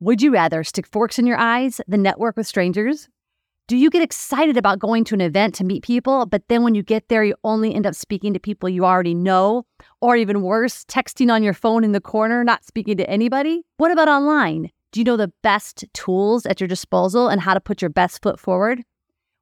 Would you rather stick forks in your eyes than network with strangers? Do you get excited about going to an event to meet people, but then when you get there, you only end up speaking to people you already know? Or even worse, texting on your phone in the corner, not speaking to anybody? What about online? Do you know the best tools at your disposal and how to put your best foot forward?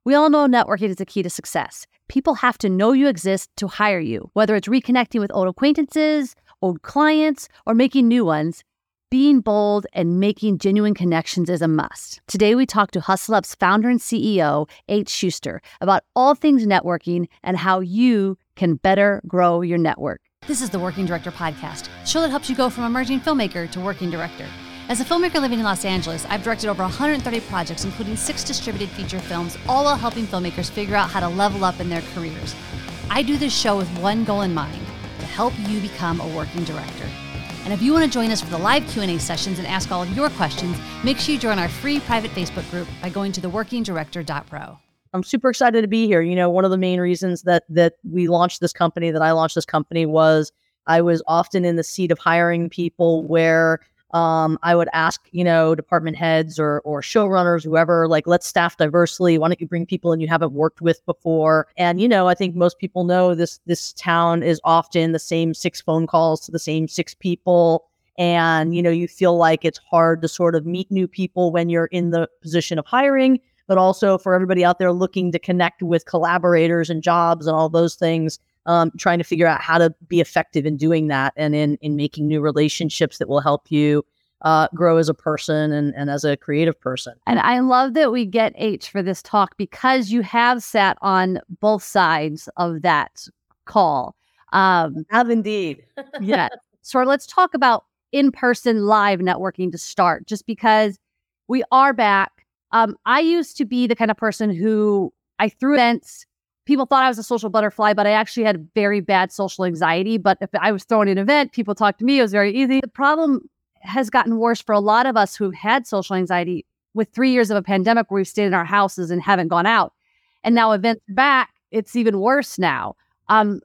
We all know networking is the key to success. People have to know you exist to hire you, whether it's reconnecting with old acquaintances, old clients, or making new ones. Being bold and making genuine connections is a must. Today, we talk to Husslup's founder and CEO, H. Schuster, about all things networking and how you can better grow your network. This is the Working Director Podcast, show that helps you go from emerging filmmaker to working director. As a filmmaker living in Los Angeles, I've directed over 130 projects, including six distributed feature films, all while helping filmmakers figure out how to level up in their careers. I do this show with one goal in mind, to help you become a working director. And if you want to join us for the live Q&A sessions and ask all of your questions, make sure you join our free private Facebook group by going to theworkingdirector.pro. I'm super excited to be here. You know, one of the main reasons that that we launched this company, that I launched this company was I was often in the seat of hiring people where um, I would ask, you know, department heads or or showrunners, whoever, like, let's staff diversely. Why don't you bring people in you haven't worked with before? And you know, I think most people know this this town is often the same six phone calls to the same six people. And you know, you feel like it's hard to sort of meet new people when you're in the position of hiring, but also for everybody out there looking to connect with collaborators and jobs and all those things um, trying to figure out how to be effective in doing that and in in making new relationships that will help you uh, grow as a person and, and as a creative person. And I love that we get H for this talk because you have sat on both sides of that call. Um, have indeed. yeah. So let's talk about in person live networking to start, just because we are back. Um, I used to be the kind of person who I threw events people thought I was a social butterfly, but I actually had very bad social anxiety. But if I was throwing an event, people talked to me. It was very easy. The problem has gotten worse for a lot of us who've had social anxiety with three years of a pandemic where we've stayed in our houses and haven't gone out. And now events back, it's even worse now. Um,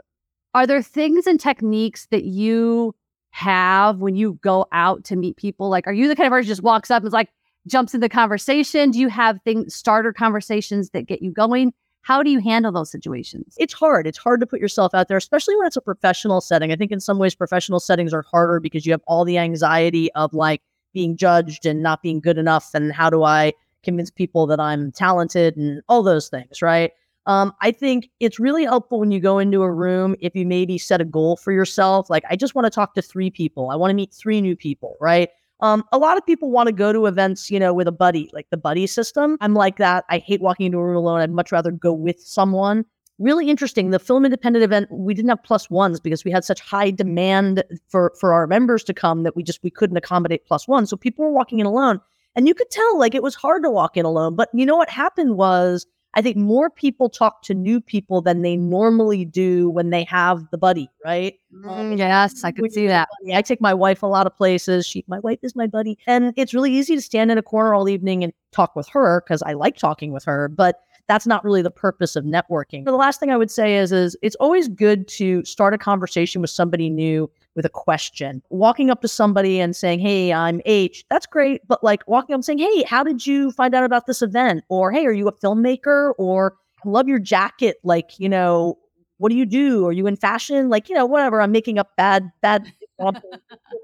are there things and techniques that you have when you go out to meet people? Like, are you the kind of person who just walks up and is like, jumps in the conversation? Do you have things, starter conversations that get you going? How do you handle those situations? It's hard. It's hard to put yourself out there, especially when it's a professional setting. I think in some ways, professional settings are harder because you have all the anxiety of like being judged and not being good enough. And how do I convince people that I'm talented and all those things, right? Um, I think it's really helpful when you go into a room if you maybe set a goal for yourself. Like, I just want to talk to three people. I want to meet three new people, right? Um, a lot of people want to go to events, you know, with a buddy, like the buddy system. I'm like that. I hate walking into a room alone. I'd much rather go with someone. Really interesting. The film independent event, we didn't have plus ones because we had such high demand for for our members to come that we just we couldn't accommodate plus one. So people were walking in alone. And you could tell like it was hard to walk in alone. But you know what happened was I think more people talk to new people than they normally do when they have the buddy, right? Mm, yes, I could see that. I take my wife a lot of places. She, my wife is my buddy, and it's really easy to stand in a corner all evening and talk with her because I like talking with her. But that's not really the purpose of networking. So the last thing I would say is, is it's always good to start a conversation with somebody new with a question. Walking up to somebody and saying, Hey, I'm H, that's great. But like walking up and saying, Hey, how did you find out about this event? Or, Hey, are you a filmmaker? Or, I love your jacket. Like, you know, what do you do? Are you in fashion? Like, you know, whatever. I'm making up bad, bad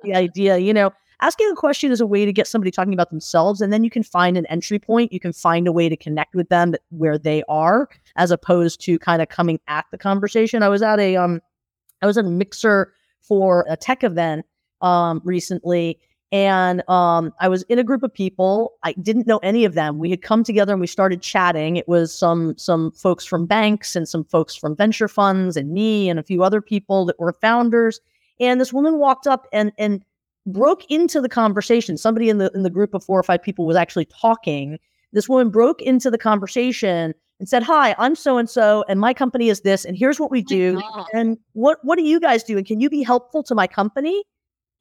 the idea, you know. Asking a question is a way to get somebody talking about themselves, and then you can find an entry point. You can find a way to connect with them where they are, as opposed to kind of coming at the conversation. I was at a um, I was at a mixer for a tech event um, recently. And um, I was in a group of people. I didn't know any of them. We had come together and we started chatting. It was some some folks from banks and some folks from venture funds and me and a few other people that were founders. And this woman walked up and and broke into the conversation. Somebody in the in the group of four or five people was actually talking. This woman broke into the conversation and said, "Hi, I'm so and so, and my company is this, and here's what we do, and what what do you guys do, and can you be helpful to my company?"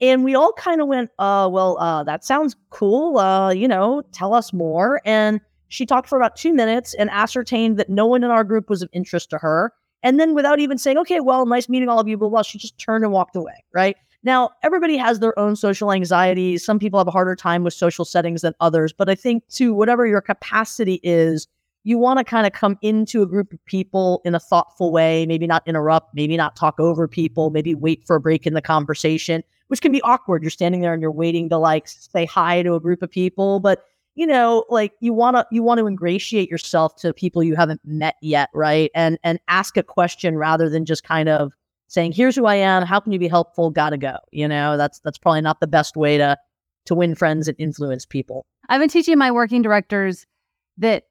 And we all kind of went, "Uh, well, uh, that sounds cool. Uh, you know, tell us more." And she talked for about two minutes and ascertained that no one in our group was of interest to her. And then, without even saying, "Okay, well, nice meeting all of you," blah blah, she just turned and walked away. Right Now, everybody has their own social anxieties. Some people have a harder time with social settings than others, but I think to whatever your capacity is, you want to kind of come into a group of people in a thoughtful way, maybe not interrupt, maybe not talk over people, maybe wait for a break in the conversation, which can be awkward. You're standing there and you're waiting to like say hi to a group of people, but you know, like you want to you want to ingratiate yourself to people you haven't met yet, right? And and ask a question rather than just kind of saying, "Here's who I am. How can you be helpful? Got to go." You know, that's that's probably not the best way to to win friends and influence people. I've been teaching my working directors that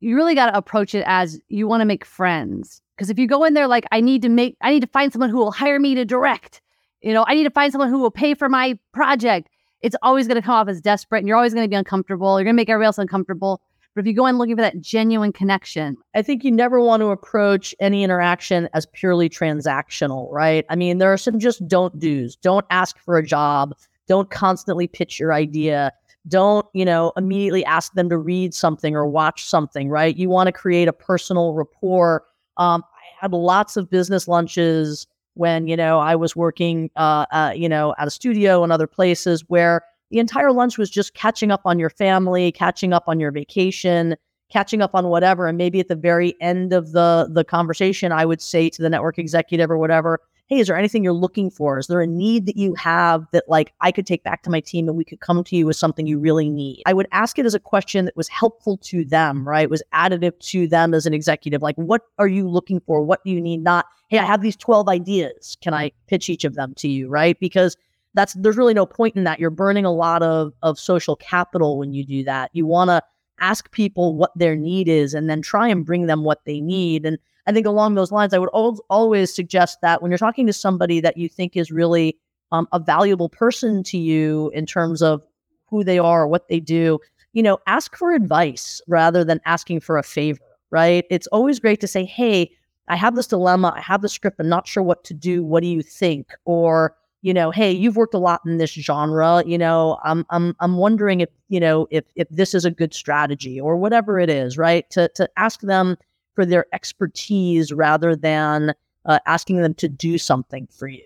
you really got to approach it as you want to make friends. Because if you go in there like, I need to make, I need to find someone who will hire me to direct, you know, I need to find someone who will pay for my project, it's always going to come off as desperate and you're always going to be uncomfortable. You're going to make everybody else uncomfortable. But if you go in looking for that genuine connection, I think you never want to approach any interaction as purely transactional, right? I mean, there are some just don't do's. Don't ask for a job. Don't constantly pitch your idea don't you know immediately ask them to read something or watch something right? You want to create a personal rapport. Um, i had lots of business lunches when you know i was working uh, uh, you know at a studio and other places where the entire lunch was just catching up on your family catching up on your vacation catching up on whatever. And maybe at the very end of the the conversation i would say to the network executive or whatever hey, is there anything you're looking for? Is there a need that you have that like I could take back to my team and we could come to you with something you really need? I would ask it as a question that was helpful to them, right? Was additive to them as an executive. Like, what are you looking for? What do you need? Not, hey, I have these 12 ideas. Can I pitch each of them to you? Right. Because that's there's really no point in that. You're burning a lot of of social capital when you do that. You want to ask people what their need is and then try and bring them what they need. And I think along those lines, I would al- always suggest that when you're talking to somebody that you think is really um, a valuable person to you in terms of who they are, what they do, you know, ask for advice rather than asking for a favor, right? It's always great to say, hey, I have this dilemma. I have the script. I'm not sure what to do. What do you think? Or, you know, hey, you've worked a lot in this genre. You know, I'm I'm I'm wondering if you know if if this is a good strategy or whatever it is, right? To to ask them for their expertise rather than uh, asking them to do something for you.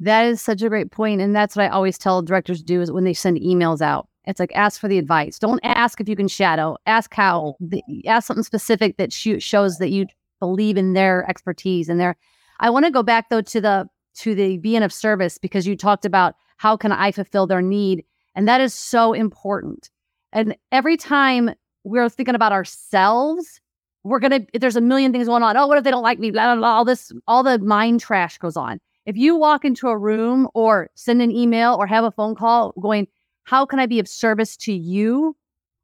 That is such a great point, and that's what I always tell directors to do is when they send emails out. It's like ask for the advice. Don't ask if you can shadow. Ask how. Ask something specific that shows that you believe in their expertise and their. I want to go back though to the to the being of service because you talked about how can I fulfill their need, and that is so important. And every time we're thinking about ourselves, we're gonna there's a million things going on. Oh, what if they don't like me? Blah, blah, blah. All this, all the mind trash goes on. If you walk into a room or send an email or have a phone call going, how can I be of service to you,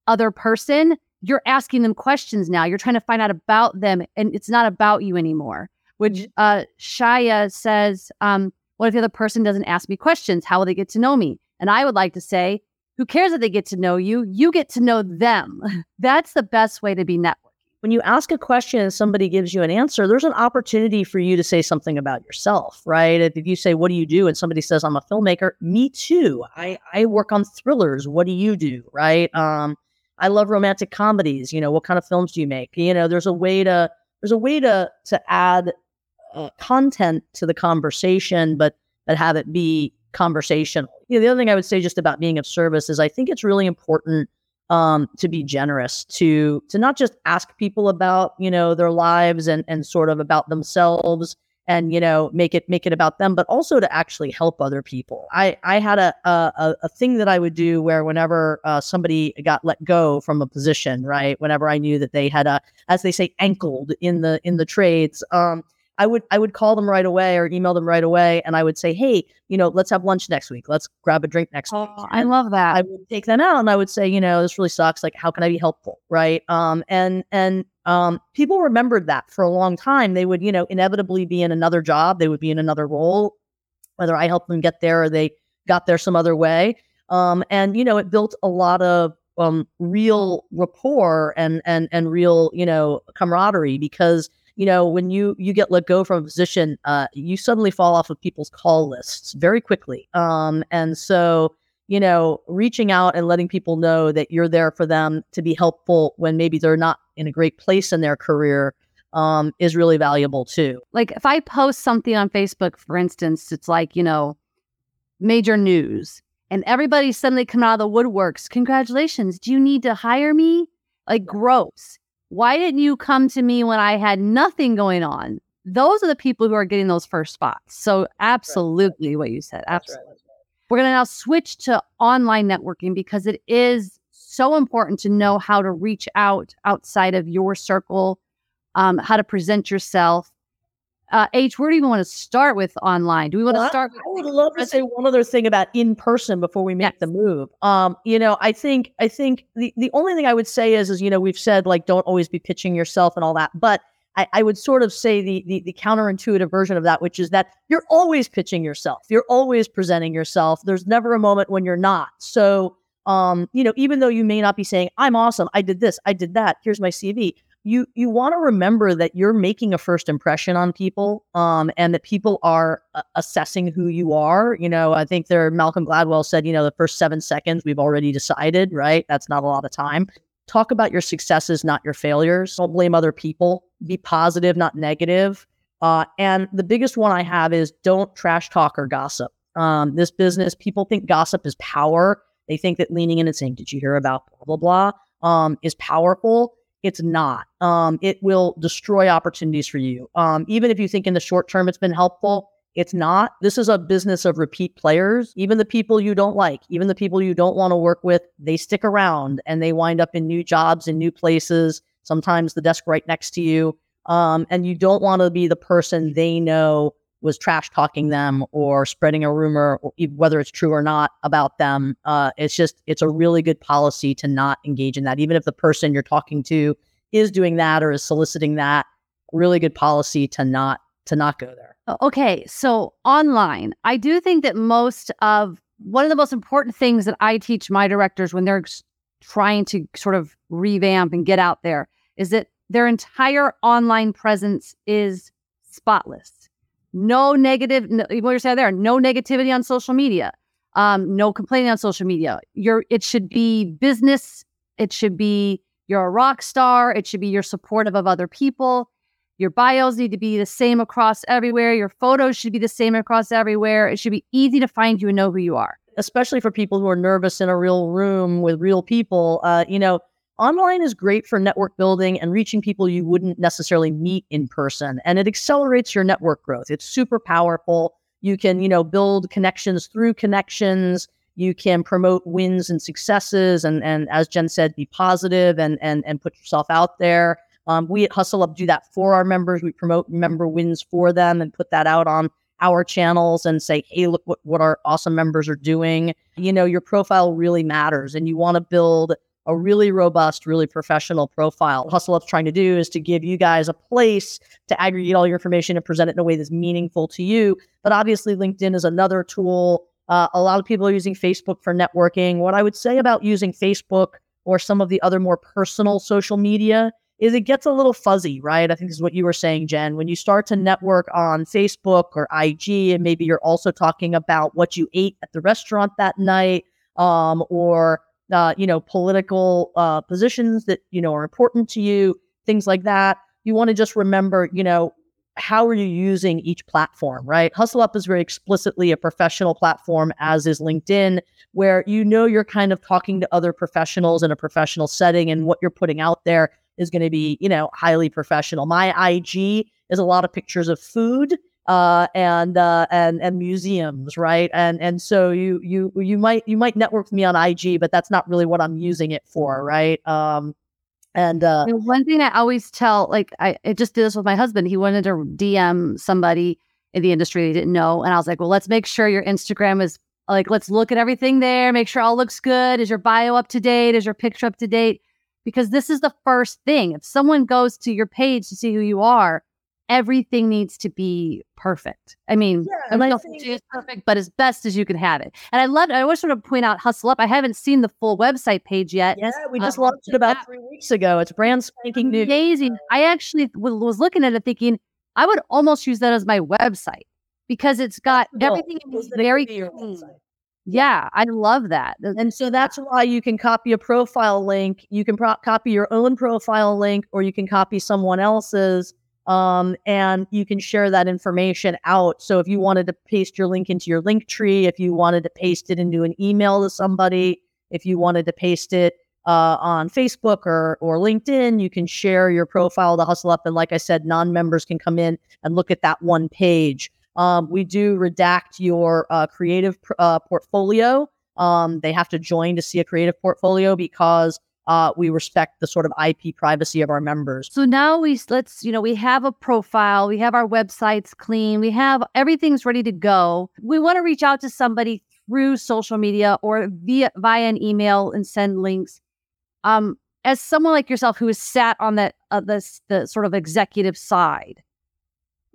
other person? You're asking them questions now. You're trying to find out about them, and it's not about you anymore. Which mm-hmm. uh, Shaya says, um, what if the other person doesn't ask me questions? How will they get to know me? And I would like to say, who cares if they get to know you? You get to know them. That's the best way to be networked when you ask a question and somebody gives you an answer, there's an opportunity for you to say something about yourself, right? If you say, What do you do? and somebody says, I'm a filmmaker, me too. I, I work on thrillers. What do you do? Right. Um, I love romantic comedies. You know, what kind of films do you make? You know, there's a way to there's a way to to add uh, content to the conversation, but but have it be conversational. You know, the other thing I would say just about being of service is I think it's really important um, to be generous, to to not just ask people about you know their lives and and sort of about themselves and you know make it make it about them, but also to actually help other people. I I had a a, a thing that I would do where whenever uh, somebody got let go from a position, right, whenever I knew that they had a as they say ankled in the in the trades. Um, I would I would call them right away or email them right away, and I would say, "Hey, you know, let's have lunch next week. Let's grab a drink next oh, week." I love that. I would take them out, and I would say, "You know, this really sucks. Like, how can I be helpful?" Right? Um, and and um, people remembered that for a long time. They would, you know, inevitably be in another job. They would be in another role, whether I helped them get there or they got there some other way. Um, and you know, it built a lot of um, real rapport and and and real, you know, camaraderie because you know, when you you get let go from a position, uh, you suddenly fall off of people's call lists very quickly. Um, and so, you know, reaching out and letting people know that you're there for them to be helpful when maybe they're not in a great place in their career um, is really valuable too. Like if I post something on Facebook, for instance, it's like, you know, major news and everybody suddenly come out of the woodworks. Congratulations. Do you need to hire me? Like gross. Why didn't you come to me when I had nothing going on? Those are the people who are getting those first spots. So absolutely right. what you said. Absolutely. Right. We're going to now switch to online networking because it is so important to know how to reach out outside of your circle, um, how to present yourself, uh, H, where do you even want to start with online? Do we want well, to start? I, I would love to say one other thing about in person before we make yes. the move. Um, you know, I think I think the the only thing I would say is is you know we've said like don't always be pitching yourself and all that, but I, I would sort of say the, the the counterintuitive version of that, which is that you're always pitching yourself. You're always presenting yourself. There's never a moment when you're not. So um, you know, even though you may not be saying, I'm awesome, I did this, I did that, here's my CV you you want to remember that you're making a first impression on people um, and that people are uh, assessing who you are you know i think there malcolm gladwell said you know the first seven seconds we've already decided right? That's not a lot of time. Talk about your successes not your failures. Don't blame other people. Be positive not negative. Uh, and the biggest one i have is don't trash talk or gossip. Um, this business people think gossip is power. They think that leaning in and saying did you hear about blah blah blah? Um, is powerful it's not. Um, it will destroy opportunities for you. Um, even if you think in the short term it's been helpful, it's not. This is a business of repeat players. Even the people you don't like, even the people you don't want to work with, they stick around and they wind up in new jobs in new places. Sometimes the desk right next to you. Um, and you don't want to be the person they know was trash talking them or spreading a rumor, whether it's true or not, about them. Uh, it's just, it's a really good policy to not engage in that. Even if the person you're talking to is doing that or is soliciting that, really good policy to not to not go there. Okay, so online, I do think that most of one of the most important things that I teach my directors when they're trying to sort of revamp and get out there is that their entire online presence is spotless no negative, no, what you're saying there, no negativity on social media, um, no complaining on social media. You're, it should be business. It should be you're a rock star. It should be you're supportive of other people. Your bios need to be the same across everywhere. Your photos should be the same across everywhere. It should be easy to find you and know who you are. Especially for people who are nervous in a real room with real people. Uh, you know, online is great for network building and reaching people you wouldn't necessarily meet in person and it accelerates your network growth. It's super powerful. You can you know build connections through connections. You can promote wins and successes and and as Jenn said be positive and and and put yourself out there. Um, we at Husslup do that for our members. We promote member wins for them and put that out on our channels and say hey look what, what our awesome members are doing. You know your profile really matters and you want to build a really robust, really professional profile. Husslup's trying to do is to give you guys a place to aggregate all your information and present it in a way that's meaningful to you. But obviously, LinkedIn is another tool. Uh, a lot of people are using Facebook for networking. What I would say about using Facebook or some of the other more personal social media is it gets a little fuzzy, right? I think is what you were saying, Jenn. When you start to network on Facebook or IG, and maybe you're also talking about what you ate at the restaurant that night, um, or uh, you know, political uh, positions that, you know, are important to you, things like that. You want to just remember, you know, how are you using each platform, right? Husslup is very explicitly a professional platform, as is LinkedIn, where you know you're kind of talking to other professionals in a professional setting and what you're putting out there is going to be, you know, highly professional. My IG is a lot of pictures of food uh, and uh, and and museums, right? And and so you you you might you might network with me on IG, but that's not really what I'm using it for, right? Um, and uh, one thing I always tell, like I, I just did this with my husband. He wanted to DM somebody in the industry he didn't know, and I was like, well, let's make sure your Instagram is like, let's look at everything there, make sure all looks good. Is your bio up to date? Is your picture up to date? Because this is the first thing. If someone goes to your page to see who you are, everything needs to be perfect. I mean, yeah, not it's perfect, but as best as you can have it. And I love. I always sort to point out Husslup. I haven't seen the full website page yet. Yeah, we just um, launched it about three weeks ago. It's brand spanking new. Amazing. I actually was looking at it thinking I would almost use that as my website because it's got everything very clean. Yeah, I love that. And so that's why you can copy a profile link. You can pro- copy your own profile link, or you can copy someone else's Um, and you can share that information out. So if you wanted to paste your link into your link tree, if you wanted to paste it into an email to somebody, if you wanted to paste it uh, on Facebook or or LinkedIn, you can share your profile to Husslup. And like I said, non-members can come in and look at that one page. Um, we do redact your uh, creative pr- uh, portfolio. Um, they have to join to see a creative portfolio because uh, we respect the sort of IP privacy of our members. So now we let's you know we have a profile, we have our websites clean, we have everything's ready to go. We want to reach out to somebody through social media or via via an email and send links. Um, as someone like yourself who has sat on that uh, this the sort of executive side,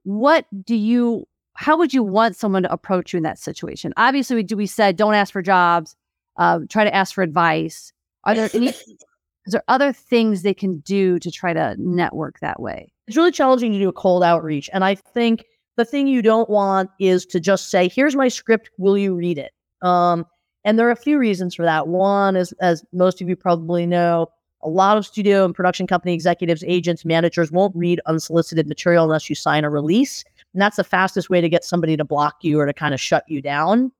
what do you? How would you want someone to approach you in that situation? Obviously, we. We said don't ask for jobs. Uh, try to ask for advice are there any is there other things they can do to try to network that way? It's really challenging to do a cold outreach. And I think the thing you don't want is to just say, here's my script, will you read it? Um, and there are a few reasons for that. One is, as most of you probably know, a lot of studio and production company executives, agents, managers won't read unsolicited material unless you sign a release. And that's the fastest way to get somebody to block you or to kind of shut you down.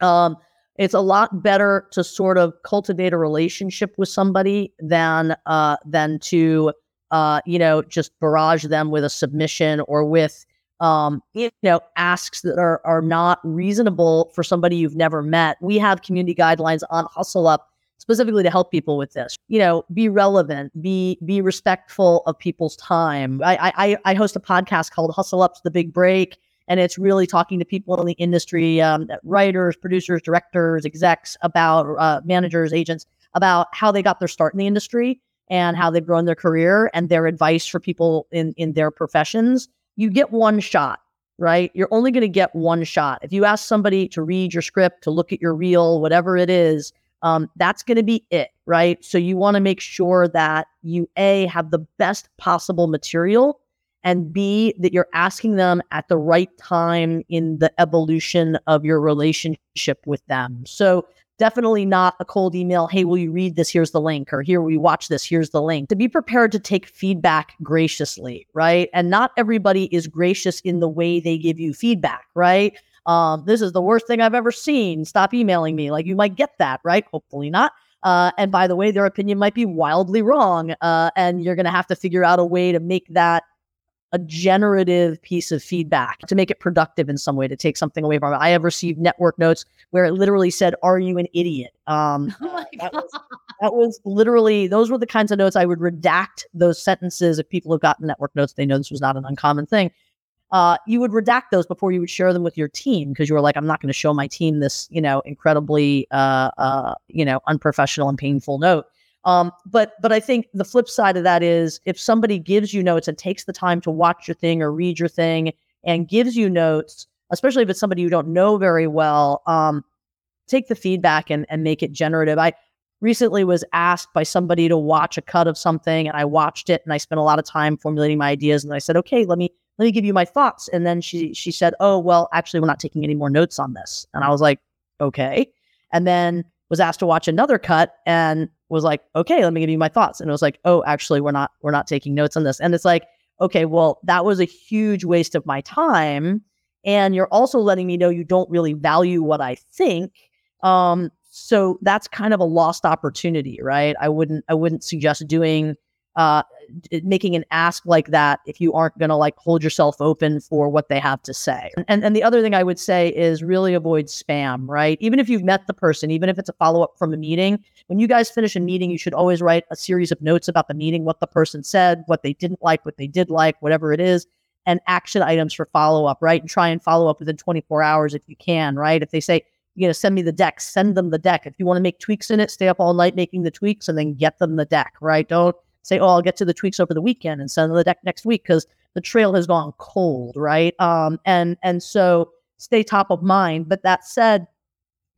Um, it's a lot better to sort of cultivate a relationship with somebody than uh, than to uh, you know just barrage them with a submission or with um, you know asks that are are not reasonable for somebody you've never met. We have community guidelines on Husslup specifically to help people with this. You know, be relevant, be be respectful of people's time. I I, I host a podcast called Husslup's the Big Break and it's really talking to people in the industry, um, writers, producers, directors, execs, about uh, managers, agents, about how they got their start in the industry and how they've grown their career and their advice for people in in their professions. You get one shot, right? You're only going to get one shot. If you ask somebody to read your script, to look at your reel, whatever it is, um, that's going to be it, right? So you want to make sure that you a have the best possible material and B, that you're asking them at the right time in the evolution of your relationship with them. So definitely not a cold email. Hey, will you read this? Here's the link. Or here, you watch this? Here's the link. To be prepared to take feedback graciously, right? And not everybody is gracious in the way they give you feedback, right? Um, this is the worst thing I've ever seen. Stop emailing me. Like you might get that, right? Hopefully not. Uh, and by the way, their opinion might be wildly wrong. Uh, and you're going to have to figure out a way to make that a generative piece of feedback to make it productive in some way to take something away from it. I have received network notes where it literally said, "Are you an idiot?" Um, oh that, was, that, was, literally those were the kinds of notes I would redact those sentences. If people have gotten network notes, they know this was not an uncommon thing. Uh, you would redact those before you would share them with your team because you were like, "I'm not going to show my team this, you know, incredibly, uh, uh, you know, unprofessional and painful note." Um, but but I think the flip side of that is if somebody gives you notes and takes the time to watch your thing or read your thing and gives you notes, especially if it's somebody you don't know very well, um, take the feedback and, and make it generative. I recently was asked by somebody to watch a cut of something and I watched it and I spent a lot of time formulating my ideas and I said, okay, let me let me give you my thoughts. And then she she said, oh well, actually, we're not taking any more notes on this. And I was like, okay. And then was asked to watch another cut and was like, okay, let me give you my thoughts. And it was like, oh, actually, we're not, we're not taking notes on this. And it's like, okay, well, that was a huge waste of my time. And you're also letting me know you don't really value what I think. Um, so that's kind of a lost opportunity, right? I wouldn't, I wouldn't suggest doing uh, making an ask like that if you aren't going to like hold yourself open for what they have to say. And and the other thing I would say is really avoid spam, right? Even if you've met the person, even if it's a follow up from a meeting, when you guys finish a meeting, you should always write a series of notes about the meeting, what the person said, what they didn't like, what they did like, whatever it is, and action items for follow up, right? And try and follow up within 24 hours if you can, right? If they say, you know, send me the deck, send them the deck. If you want to make tweaks in it, stay up all night making the tweaks and then get them the deck, right? Don't say, oh, I'll get to the tweaks over the weekend and send the deck next week because the trail has gone cold, right? Um, and and so stay top of mind. But that said,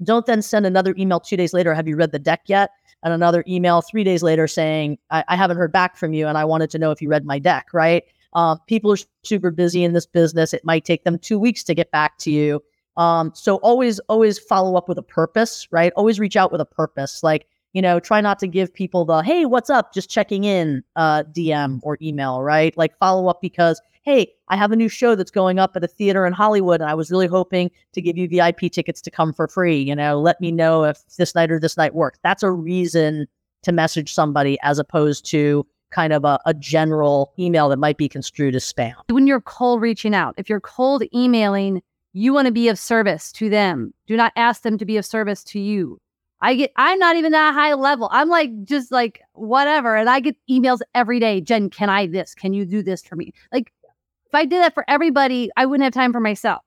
don't then send another email two days later. Have you read the deck yet? And another email three days later saying, I, I haven't heard back from you, and I wanted to know if you read my deck, right? Uh, people are super busy in this business. It might take them two weeks to get back to you. Um, so always, always follow up with a purpose, right? Always reach out with a purpose. Like, you know, try not to give people the, hey, what's up? Just checking in uh, DM or email, right? Like follow up because, hey, I have a new show that's going up at a theater in Hollywood and I was really hoping to give you VIP tickets to come for free. You know, let me know if this night or this night works. That's a reason to message somebody as opposed to kind of a, a general email that might be construed as spam. When you're cold reaching out, if you're cold emailing, you want to be of service to them. Do not ask them to be of service to you. I get, I'm not even that high level. I'm like, just like whatever. And I get emails every day. Jenn, can I this? Can you do this for me? Like, if I did that for everybody, I wouldn't have time for myself.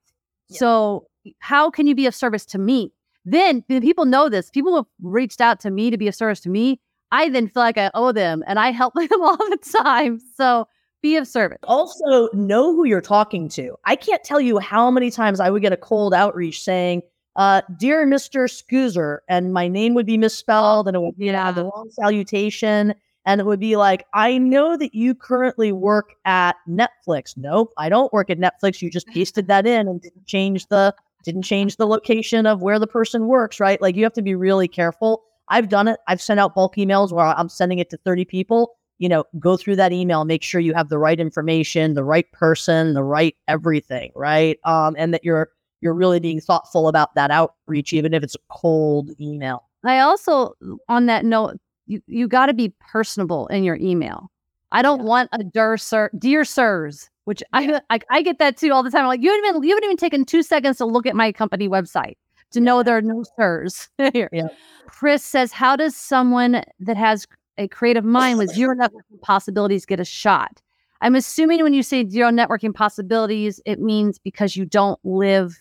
Yeah. So, how can you be of service to me? Then people know this. People have reached out to me to be of service to me. I then feel like I owe them and I help them all the time. So, be of service. Also, know who you're talking to. I can't tell you how many times I would get a cold outreach saying, uh, dear Mr. Scoozer, and my name would be misspelled and it would be yeah. the wrong salutation. And it would be like, I know that you currently work at Netflix. Nope, I don't work at Netflix. You just pasted that in and didn't change the didn't change the location of where the person works, right? Like you have to be really careful. I've done it. I've sent out bulk emails where I'm sending it to 30 people. You know, go through that email, make sure you have the right information, the right person, the right everything, right? Um, and that you're you're really being thoughtful about that outreach, even if it's a cold email. I also, on that note, you, you got to be personable in your email. I don't yeah. want a dear sir, dear sirs, which I, I, I get that too all the time. I'm like you haven't even you haven't even taken two seconds to look at my company website to know there are no sirs here. Yeah. Chris says, how does someone that has a creative mind with zero networking possibilities get a shot? I'm assuming when you say zero networking possibilities, it means because you don't live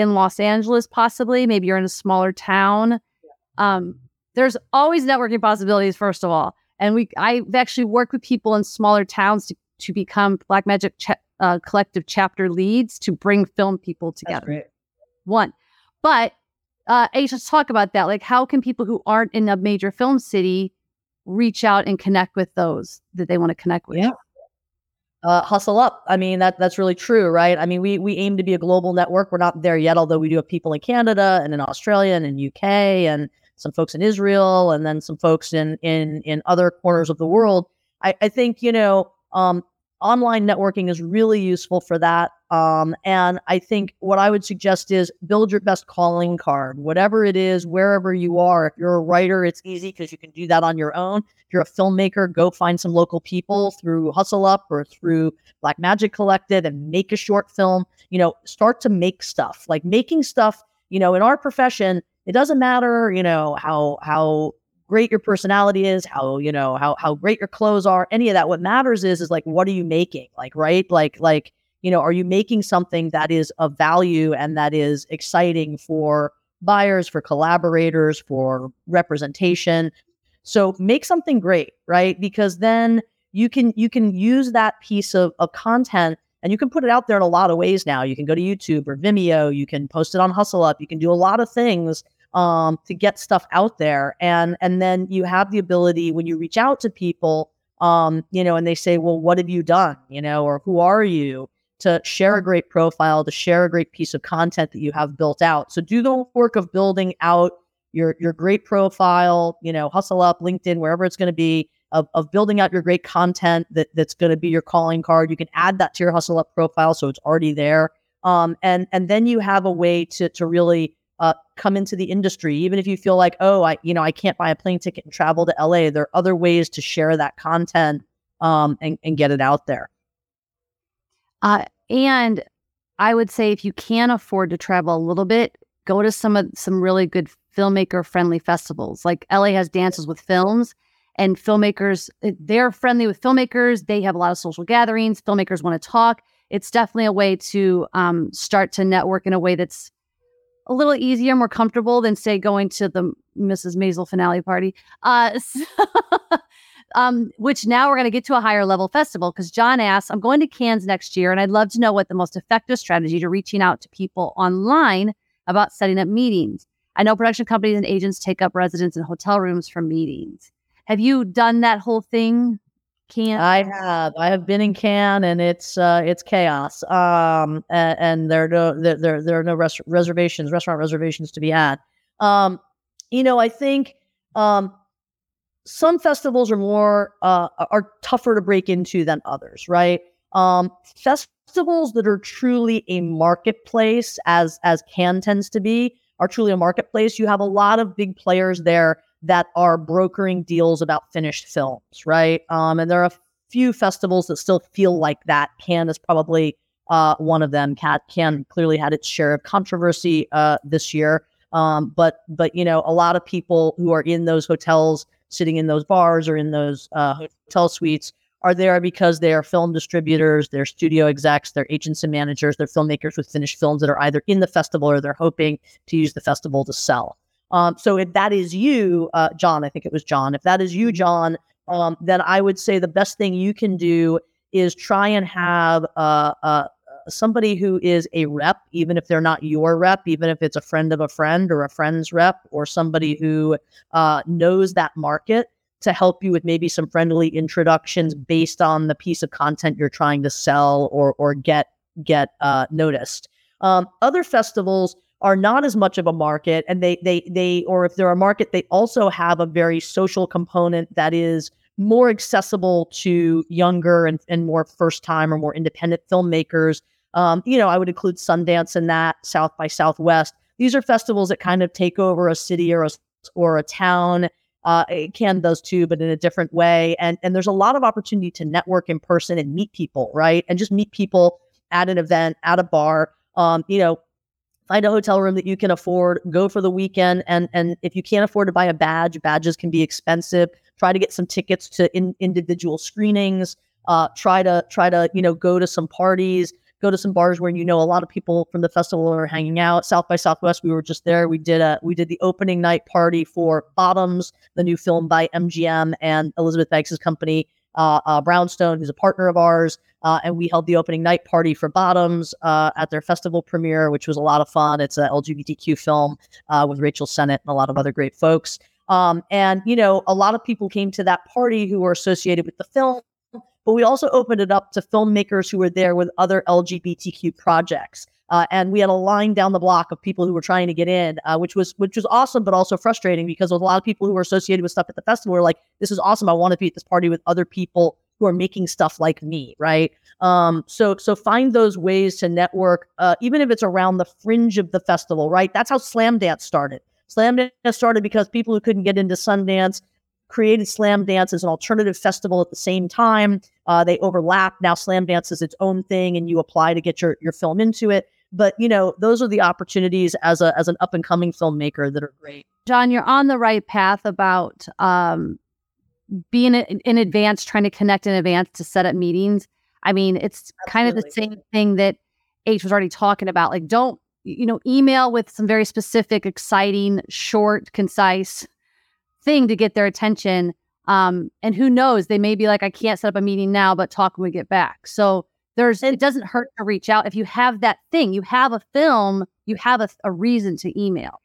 in Los Angeles, possibly. Maybe you're in a smaller town. Um, there's always networking possibilities, first of all. And we, I've actually worked with people in smaller towns to, to become Black Magic ch- uh, Collective chapter leads to bring film people together. One, but uh, let's talk about that. Like, how can people who aren't in a major film city reach out and connect with those that they want to connect with? Yeah uh, Husslup. I mean that that's really true, right? I mean we we aim to be a global network. We're not there yet, although we do have people in Canada and in Australia and in UK and some folks in Israel and then some folks in in in other corners of the world. I, I think you know um, online networking is really useful for that. Um, and I think what I would suggest is build your best calling card, whatever it is, wherever you are. If you're a writer, it's easy because you can do that on your own. If you're a filmmaker, go find some local people through Husslup or through Black Magic Collective and make a short film. You know, start to make stuff. Like making stuff, you know, in our profession, it doesn't matter, you know, how how great your personality is, how you know how how great your clothes are, any of that. What matters is is like what are you making? Like right, like like you know, are you making something that is of value and that is exciting for buyers, for collaborators, for representation? So make something great, right? Because then you can you can use that piece of, of content and you can put it out there in a lot of ways now. You can go to YouTube or Vimeo, you can post it on Husslup, you can do a lot of things um, to get stuff out there. And and then you have the ability when you reach out to people, um, you know, and they say, well, what have you done? You know, or who are you? To share a great profile, to share a great piece of content that you have built out. So do the work of building out your your great profile, you know, Husslup, LinkedIn, wherever it's going to be, of, of building out your great content that, that's going to be your calling card. You can add that to your Husslup profile so it's already there. Um, and and then you have a way to to really uh, come into the industry. Even if you feel like, oh, I, you know, I can't buy a plane ticket and travel to LA, there are other ways to share that content um, and, and get it out there. Uh, and I would say if you can afford to travel a little bit, go to some of some really good filmmaker friendly festivals. Like LA has dances with films and filmmakers, eh, they're friendly with filmmakers. They have a lot of social gatherings. Filmmakers want to talk. It's definitely a way to um, start to network in a way that's a little easier, more comfortable than say going to the Mrs. Maisel finale party. Uh, so, um, which now we're going to get to a higher level festival because John asks, I'm going to Cannes next year, and I'd love to know what the most effective strategy to reaching out to people online about setting up meetings. I know production companies and agents take up residence in hotel rooms for meetings. Have you done that whole thing? I have. I have been in Cannes, and it's uh, it's chaos. Um, and, and there are no there there, there are no res- reservations, restaurant reservations to be had. Um, you know, I think um, some festivals are more uh, are tougher to break into than others, right? Um, festivals that are truly a marketplace, as as Cannes tends to be, are truly a marketplace. You have a lot of big players there that are brokering deals about finished films, right? Um, and there are a few festivals that still feel like that. Cannes is probably uh, one of them. Cat Cannes clearly had its share of controversy uh, this year, um, but but you know a lot of people who are in those hotels, sitting in those bars or in those uh, hotel suites, are there because they are film distributors, they're studio execs, they're agents and managers, they're filmmakers with finished films that are either in the festival or they're hoping to use the festival to sell. Um, so if that is you, uh, John, I think it was John. If that is you, John, um, then I would say the best thing you can do is try and have uh, uh, somebody who is a rep, even if they're not your rep, even if it's a friend of a friend or a friend's rep, or somebody who uh, knows that market to help you with maybe some friendly introductions based on the piece of content you're trying to sell or or get get uh, noticed. Um, other festivals are not as much of a market, and they they they or if they're a market, they also have a very social component that is more accessible to younger and, and more first time or more independent filmmakers. Um, you know, I would include Sundance in that, South by Southwest. These are festivals that kind of take over a city or a, or a town. Uh, Cannes does too, but in a different way. And and there's a lot of opportunity to network in person and meet people, right? And just meet people at an event, at a bar. Um, you know, find a hotel room that you can afford. Go for the weekend, and and if you can't afford to buy a badge, badges can be expensive. Try to get some tickets to in, individual screenings. Uh, try to try to you know go to some parties go to some bars where you know a lot of people from the festival are hanging out. South by southwest we were just there. We did a we did the opening night party for bottoms the new film by mgm and elizabeth banks's company brownstone who's a partner of ours uh, and we held the opening night party for bottoms uh, at their festival premiere which was a lot of fun it's an lgbtq film uh, with rachel sennott and a lot of other great folks um, and, you know, a lot of people came to that party who were associated with the film, but we also opened it up to filmmakers who were there with other LGBTQ projects. Uh, and we had a line down the block of people who were trying to get in, uh, which was which was awesome, but also frustrating because a lot of people who were associated with stuff at the festival were like, "This is awesome! I want to be at this party with other people who are making stuff like me." Right? Um, so so find those ways to network, uh, even if it's around the fringe of the festival. Right? That's how Slamdance started. Slamdance started because people who couldn't get into Sundance created Slamdance as an alternative festival at the same time. Uh, they overlap. Now Slamdance is its own thing, and you apply to get your your film into it. But you know, those are the opportunities as a as an up and coming filmmaker that are great. John, you're on the right path about um, being in, advance, trying to connect in advance to set up meetings. I mean, it's Absolutely. kind of the same thing that H was already talking about. Like, don't you know, email with some very specific, exciting, short, concise thing to get their attention. Um, and who knows, they may be like, I can't set up a meeting now, but talk when we get back. So there's, it doesn't hurt to reach out. If you have that thing, you have a film, you have a, a reason to email.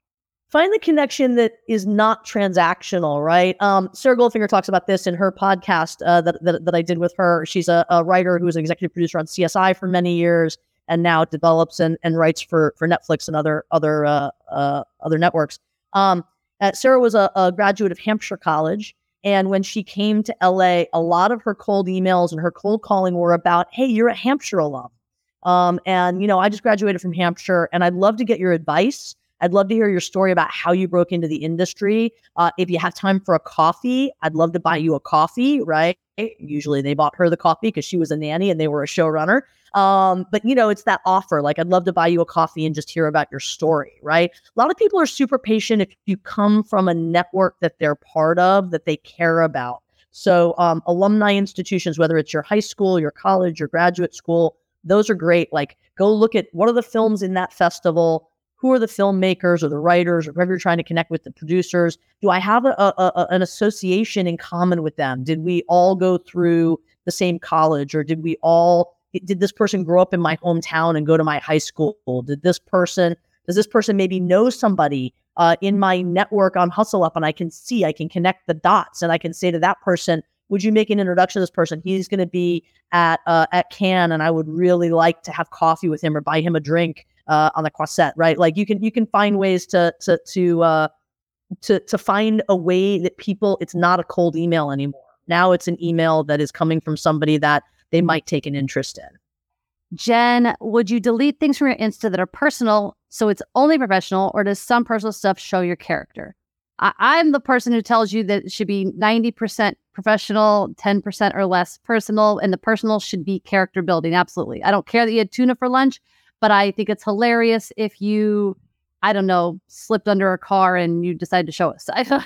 Find the connection that is not transactional, right? Um, Sarah Goldfinger talks about this in her podcast uh, that, that, that I did with her. She's a, a writer who was an executive producer on CSI for many years and now develops and, and writes for for Netflix and other other uh, uh, other networks. Um, uh, Sarah was a, a, graduate of Hampshire College, and when she came to LA, a lot of her cold emails and her cold calling were about, "Hey, you're a Hampshire alum, um, and you know I just graduated from Hampshire, and I'd love to get your advice." I'd love to hear your story about how you broke into the industry. Uh, if you have time for a coffee, I'd love to buy you a coffee, right? Usually they bought her the coffee because she was a nanny and they were a showrunner. Um, but you know, it's that offer. Like, I'd love to buy you a coffee and just hear about your story, right? A lot of people are super patient if you come from a network that they're part of, that they care about. So, um, alumni institutions, whether it's your high school, your college, your graduate school, those are great. Like, go look at what are the films in that festival who are the filmmakers or the writers or whoever you're trying to connect with the producers do i have a, a, a, an association in common with them did we all go through the same college or did we all did this person grow up in my hometown and go to my high school did this person does this person maybe know somebody uh, in my network on Husslup and i can see i can connect the dots and i can say to that person would you make an introduction to this person he's going to be at uh, at Cannes and i would really like to have coffee with him or buy him a drink uh, on the Croisette, right? Like you can you can find ways to to to uh, to to find a way that people it's not a cold email anymore. Now it's an email that is coming from somebody that they might take an interest in. Jenn, would you delete things from your Insta that are personal so it's only professional, or does some personal stuff show your character? I- am the person who tells you that it should be 90% professional, 10% or less personal, and the personal should be character building. Absolutely. I don't care that you had tuna for lunch, but I think it's hilarious if you, I don't know, slipped under a car and you decide to show us.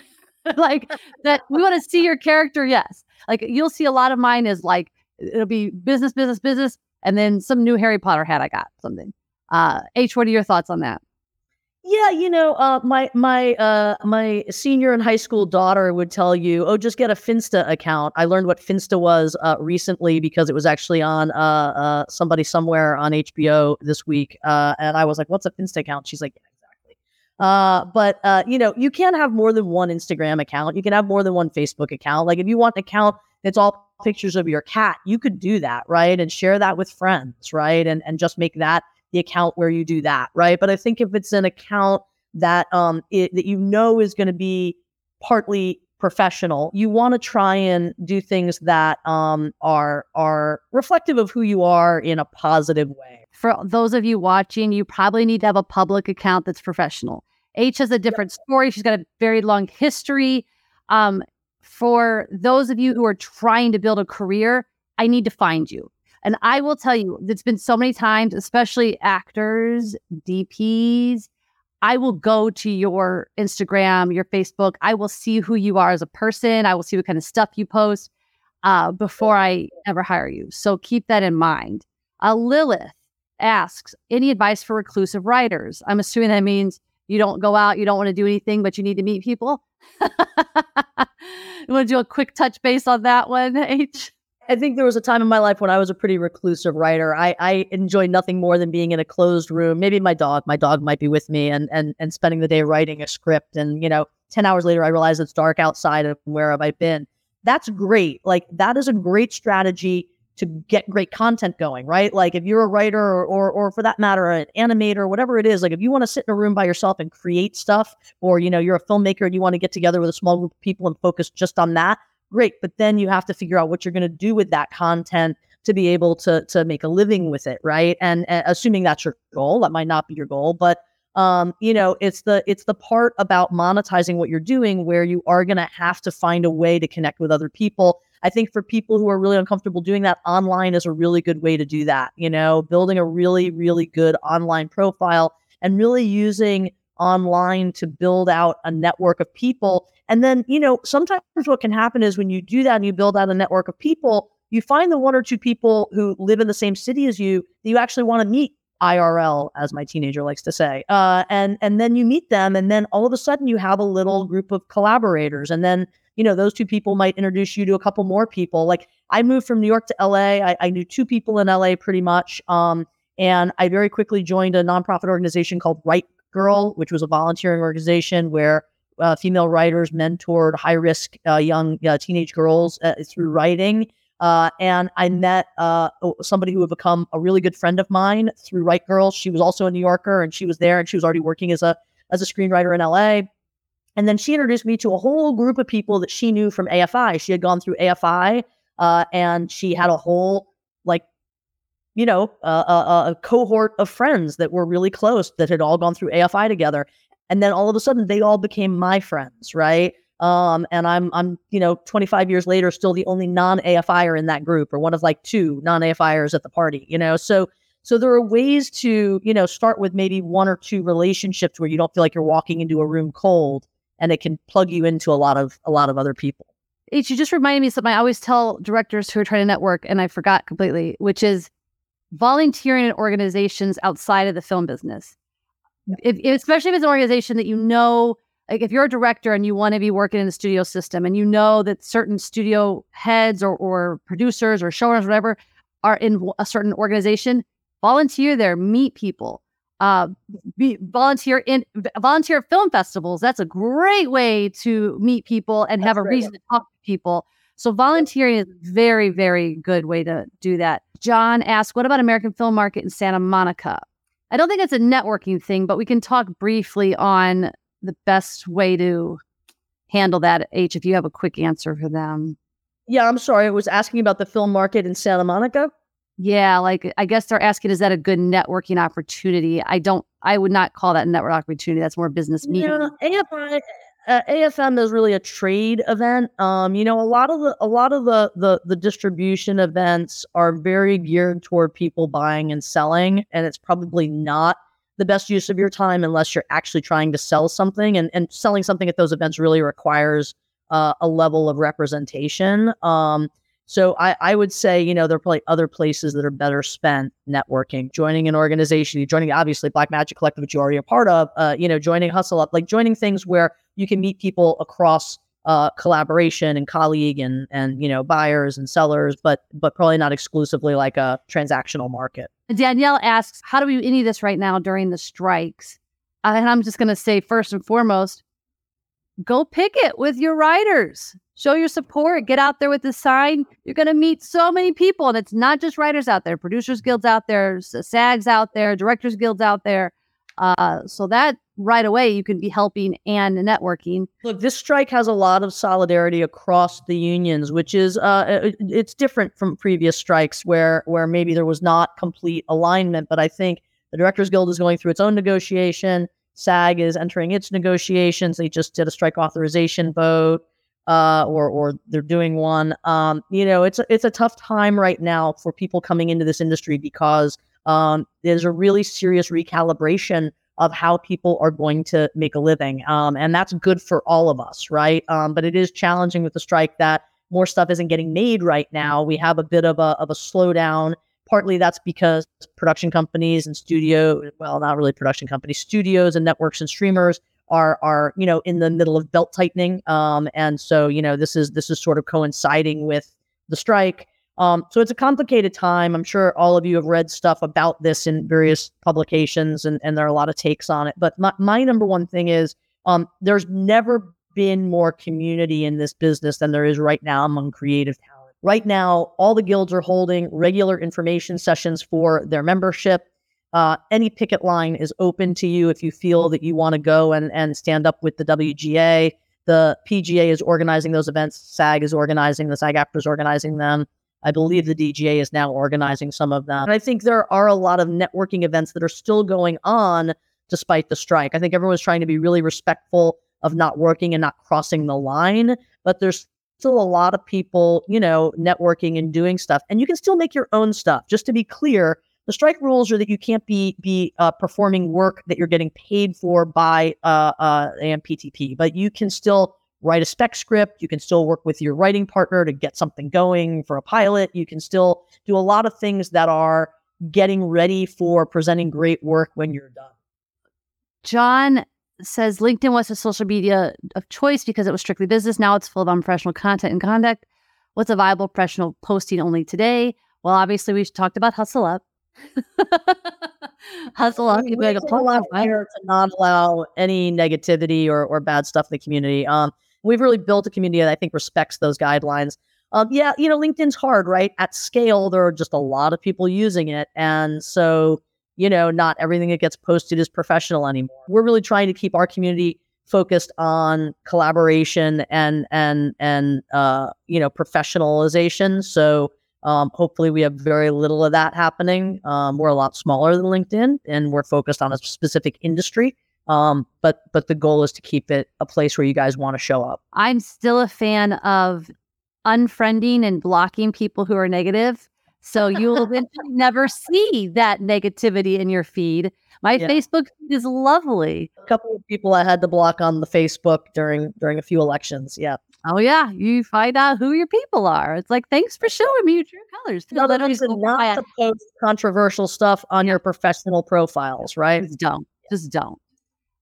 Like that we want to see your character. Yes. Like you'll see a lot of mine is like, it'll be business, business, business, and then some new Harry Potter hat I got, something. Uh, H, what are your thoughts on that? Yeah, you know, uh, my my uh, my senior in high school daughter would tell you, "Oh, just get a Finsta account." I learned what Finsta was uh, recently because it was actually on uh, uh, somebody somewhere on HBO this week, uh, and I was like, "What's a Finsta account?" She's like, "Yeah, exactly." but you know, you can't have more than one Instagram account. You can have more than one Facebook account. Like if you want an account that's all pictures of your cat, you could do that, right, and share that with friends, right, and and just make that the account where you do that, right? But I think if it's an account that um it, that you know is going to be partly professional, you want to try and do things that um are are reflective of who you are in a positive way. For those of you watching, you probably need to have a public account that's professional. H has a different story. She's got a very long history. Um, for those of you who are trying to build a career, I need to find you. And I will tell you, it's been so many times, especially actors, DPs. I will go to your Instagram, your Facebook. I will see who you are as a person. I will see what kind of stuff you post uh, before I ever hire you. So keep that in mind. Uh, Lilith asks, any advice for reclusive writers? I'm assuming that means you don't go out, you don't want to do anything, but you need to meet people. you want to do a quick touch base on that one, H? I think there was a time in my life when I was a pretty reclusive writer. I, I nothing more than being in a closed room. Maybe my dog, my dog might be with me and and and spending the day writing a script. And you know, ten hours later, I realize it's dark outside of where have I been. That's great. Like that is a great strategy to get great content going, right? Like if you're a writer or, or, or for that matter, an animator, whatever it is, like if you want to sit in a room by yourself and create stuff, or you know, you're a filmmaker and you want to get together with a small group of people and focus just on that, great. But then you have to figure out what you're going to do with that content to be able to to make a living with it, right? And, and assuming that's your goal, that might not be your goal, but um, you know, it's the it's the part about monetizing what you're doing where you are going to have to find a way to connect with other people. I think for people who are really uncomfortable doing that, online is a really good way to do that. You know, building a really really good online profile and really using online to build out a network of people. And then, you know, sometimes what can happen is when you do that and you build out a network of people, you find the one or two people who live in the same city as you that you actually want to meet IRL, as my teenager likes to say. Uh, and and then you meet them, and then all of a sudden you have a little group of collaborators, and then you know those two people might introduce you to a couple more people. Like I moved from New York to LA. I, I knew two people in LA pretty much, um, and I very quickly joined a nonprofit organization called Write Girl, which was a volunteering organization where uh, female writers mentored high risk uh, young uh, teenage girls uh, through writing. Uh, and I met uh, somebody who had become a really good friend of mine through WriteGirl. She was also a New Yorker, and she was there, and she was already working as a as a screenwriter in LA. And then she introduced me to a whole group of people that she knew from AFI. She had gone through AFI, and she had a whole like you know, a, a, cohort of friends that were really close that had all gone through AFI together. And then all of a sudden they all became my friends, right? Um, and I'm I'm, you know, 25 years later, still the only non-AFIer in that group, or one of like two non-AFIers at the party, you know. So so there are ways to, you know, start with maybe one or two relationships where you don't feel like you're walking into a room cold and it can plug you into a lot of a lot of other people. It, you just reminded me something I always tell directors who are trying to network, and I forgot completely, which is volunteering in organizations outside of the film business. If, especially if it's an organization that you know, like if you're a director and you want to be working in the studio system and you know that certain studio heads or, or producers or showrunners, whatever, are in a certain organization, volunteer there, meet people. Uh, be, volunteer in volunteer film festivals. That's a great way to meet people and That's have a great. reason to talk to people. So volunteering is a very, very good way to do that. John asked, what about American Film Market in Santa Monica? I don't think it's a networking thing, but we can talk briefly on the best way to handle that, H, if you have a quick answer for them. Yeah, I'm sorry. I was asking about the film market in Santa Monica. Yeah, like I guess they're asking, is that a good networking opportunity? I don't, I would not call that a network opportunity. That's more business meeting. Yeah, AFI, uh, AFM is really a trade event. Um, you know, a lot of the a lot of the the the distribution events are very geared toward people buying and selling, and it's probably not the best use of your time unless you're actually trying to sell something. And and selling something at those events really requires uh, a level of representation. Um, so I, I would say, you know, there are probably other places that are better spent networking, joining an organization, joining obviously Black Magic Collective, which you're already a part of, uh, you know, joining Husslup, like joining things where you can meet people across uh, collaboration and colleague and and you know buyers and sellers, but but probably not exclusively like a transactional market. Danielle asks, how do we any of this right now during the strikes? Uh, and I'm just going to say first and foremost, go picket with your writers. Show your support. Get out there with the sign. You're going to meet so many people. And it's not just writers out there, producers guilds out there, SAGs out there, directors guilds out there. Uh, so that right away you can be helping and networking. Look, this strike has a lot of solidarity across the unions, which is uh, it's different from previous strikes where where maybe there was not complete alignment. But I think the Directors Guild is going through its own negotiation. SAG is entering its negotiations. They just did a strike authorization vote, uh, or or they're doing one. Um, you know, it's a, it's a tough time right now for people coming into this industry because um, there's a really serious recalibration of how people are going to make a living, um, and that's good for all of us, right? Um, but it is challenging with the strike that more stuff isn't getting made right now. We have a bit of a of a slowdown partly that's because production companies and studio, well, not really production companies, studios and networks and streamers are are you know in the middle of belt tightening, um, and so you know this is this is sort of coinciding with the strike. Um, so it's a complicated time. I'm sure all of you have read stuff about this in various publications, and, and there are a lot of takes on it. But my, my number one thing is um, there's never been more community in this business than there is right now among creative talent. Right now, all the guilds are holding regular information sessions for their membership. Uh, any picket line is open to you if you feel that you want to go and, and stand up with the WGA. The PGA is organizing those events. SAG is organizing, the SAG AFTRA is organizing them. I believe the DGA is now organizing some of them. And I think there are a lot of networking events that are still going on despite the strike. I think everyone's trying to be really respectful of not working and not crossing the line, but there's still a lot of people, you know, networking and doing stuff. And you can still make your own stuff. Just to be clear, the strike rules are that you can't be be uh, performing work that you're getting paid for by uh, uh, AMPTP, but you can still write a spec script. You can still work with your writing partner to get something going for a pilot. You can still do a lot of things that are getting ready for presenting great work when you're done. John says LinkedIn was a social media of choice because it was strictly business. Now it's full of unprofessional content and conduct. What's a viable professional posting only today? Well, obviously, we've talked about Husslup. Husslup. We, we a lot here to not allow any negativity or, or bad stuff in the community. Um, we've really built a community that I think respects those guidelines. Um, yeah, you know, LinkedIn's hard, right? At scale, there are just a lot of people using it. And so you know, not everything that gets posted is professional anymore. We're really trying to keep our community focused on collaboration and and and uh, you know professionalization. So um, hopefully we have very little of that happening. Um, we're a lot smaller than LinkedIn, and we're focused on a specific industry. Um, but but the goal is to keep it a place where you guys want to show up. I'm still a fan of unfriending and blocking people who are negative so you'll never see that negativity in your feed. My yeah. Facebook feed is lovely. A couple of people I had to block on the Facebook during during a few elections. Yeah. Oh yeah, you find out who your people are. It's like thanks for showing me your true colors. Another reason not to post controversial stuff on yeah. your professional profiles, right? Just don't. Just don't.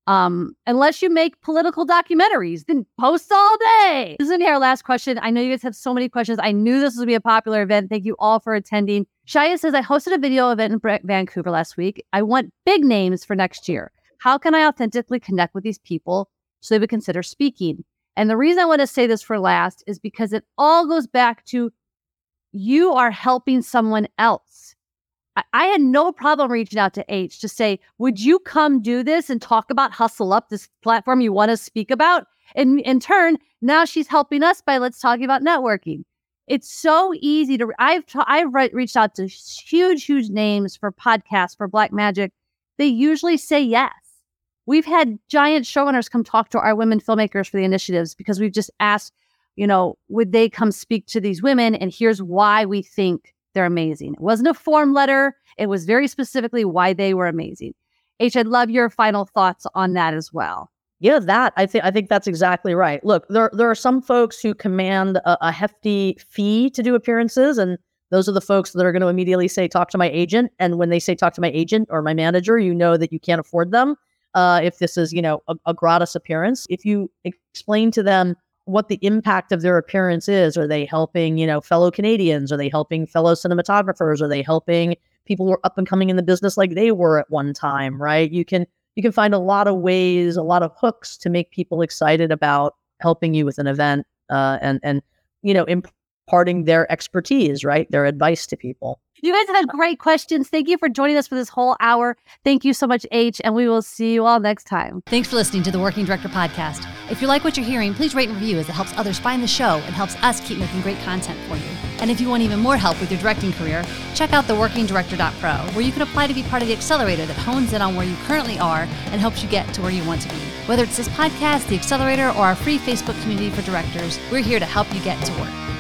Um, unless you make political documentaries, then post all day. This is our last question. I know you guys have so many questions. I knew this would be a popular event. Thank you all for attending. Shaya says, I hosted a video event in Vancouver last week. I want big names for next year. How can I authentically connect with these people so they would consider speaking? And the reason I want to say this for last is because it all goes back to you are helping someone else. I, I had no problem reaching out to H to say, would you come do this and talk about Husslup, this platform you want to speak about? And in turn, now she's helping us by let's talk about networking. It's so easy to. I've I've re- reached out to huge, huge names for podcasts for Black Magic. They usually say yes. We've had giant showrunners come talk to our women filmmakers for the initiatives because we've just asked, you know, would they come speak to these women? And here's why we think they're amazing. It wasn't a form letter. It was very specifically why they were amazing. H, I'd love your final thoughts on that as well. Yeah, that I think I think that's exactly right. Look, there there are some folks who command a, a hefty fee to do appearances, and those are the folks that are going to immediately say, "Talk to my agent." And when they say, "Talk to my agent" or my manager, you know that you can't afford them. Uh, if this is, you know, a, a gratis appearance, if you explain to them what the impact of their appearance is, are they helping, you know, fellow Canadians? Are they helping fellow cinematographers? Are they helping people who are up and coming in the business like they were at one time? Right? You can you can find a lot of ways, a lot of hooks to make people excited about helping you with an event uh, and and you know imparting their expertise, right, their advice to people. You guys had great questions. Thank you for joining us for this whole hour. Thank you so much, H, and we will see you all next time. Thanks for listening to the Working Director Podcast. If you like what you're hearing, please rate and review as it helps others find the show and helps us keep making great content for you. And if you want even more help with your directing career, check out the theworkingdirector.pro, where you can apply to be part of the accelerator that hones in on where you currently are and helps you get to where you want to be. Whether it's this podcast, the accelerator, or our free Facebook community for directors, we're here to help you get to work.